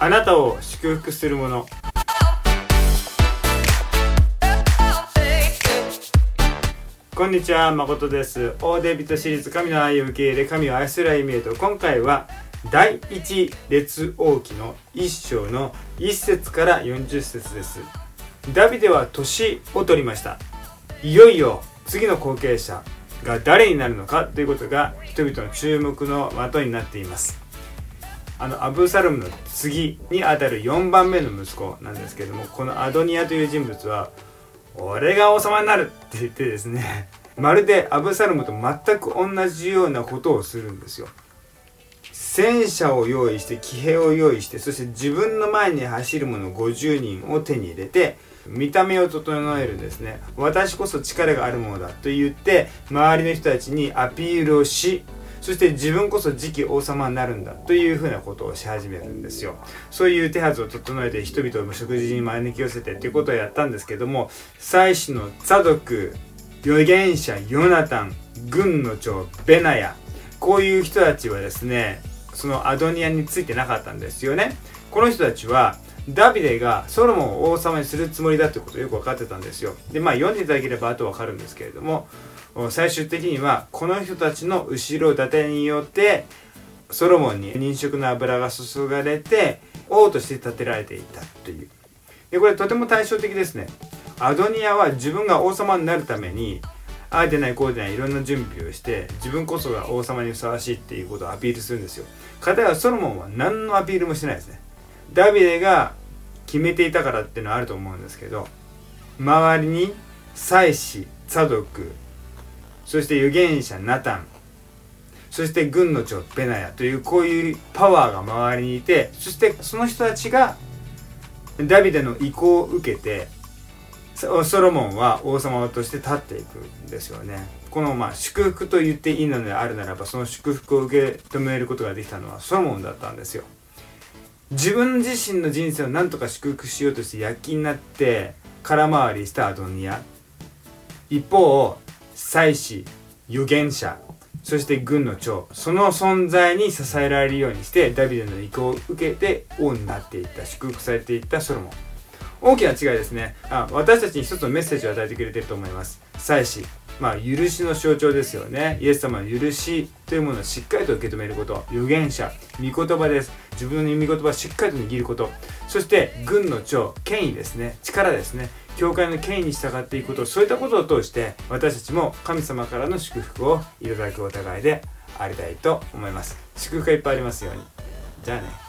あなたを祝福するもの。こんにちは誠です。オーデビットシリーズ神の愛を受け入れ神を愛する歩みへと今回は第一列王記の一章の一節から40節です。ダビデは年を取りました。いよいよ次の後継者が誰になるのかということが人々の注目の的になっています。あのアブサルムの次にあたる4番目の息子なんですけどもこのアドニアという人物は俺が王様になるって言ってですね まるでアブサルムと全く同じようなことをするんですよ。戦車を用意して騎兵を用意してそして自分の前に走る者50人を手に入れて見た目を整えるんですね。私こそ力があるものだと言って周りの人たちにアピールをしそして自分こそ次期王様になるんだというふうなことをし始めるんですよ。そういう手はずを整えて人々を食事に招き寄せてっていうことをやったんですけども祭司のザドク預言者ヨナタン軍の長ベナヤ。こういう人たちはですねそのアドニアについてなかったんですよね。この人たちはダビデがソロモンを王様にするつもりだってことをよく分かってたんですよ。でまあ読んでいただければあと分かるんですけれども最終的にはこの人たちの後ろ盾によってソロモンに認食の油が注がれて王として建てられていたという。でこれとても対照的ですね。アドニアは自分が王様になるためにああでないこうでないいろんな準備をして自分こそが王様にふさわしいっていうことをアピールするんですよ。片やソロモンは何のアピールもしてないですね。ダビデが決めていたからっていうのはあると思うんですけど周りに祭司サドクそして預言者ナタンそして軍の長ベナヤというこういうパワーが周りにいてそしてその人たちがダビデの意向を受けてソロモンは王様として立っていくんですよね。このまあ祝福と言っていいのであるならばその祝福を受け止めることができたのはソロモンだったんですよ。自分自身の人生を何とか祝福しようとして躍起になって空回りしたアドニア一方祭司預言者そして軍の長その存在に支えられるようにしてダビデの意向を受けて王になっていった祝福されていったソロモン。大きな違いですね。あ私たちに一つのメッセージを与えてくれてると思います。祭司まあ許しの象徴ですよね。イエス様の許しというものをしっかりと受け止めること。預言者。御言葉です。自分の御言葉をしっかりと握ること。そして軍の長権威ですね。力ですね。教会の権威に従っていくこと。そういったことを通して私たちも神様からの祝福をいただくお互いでありたいと思います。祝福がいっぱいありますように。じゃあね。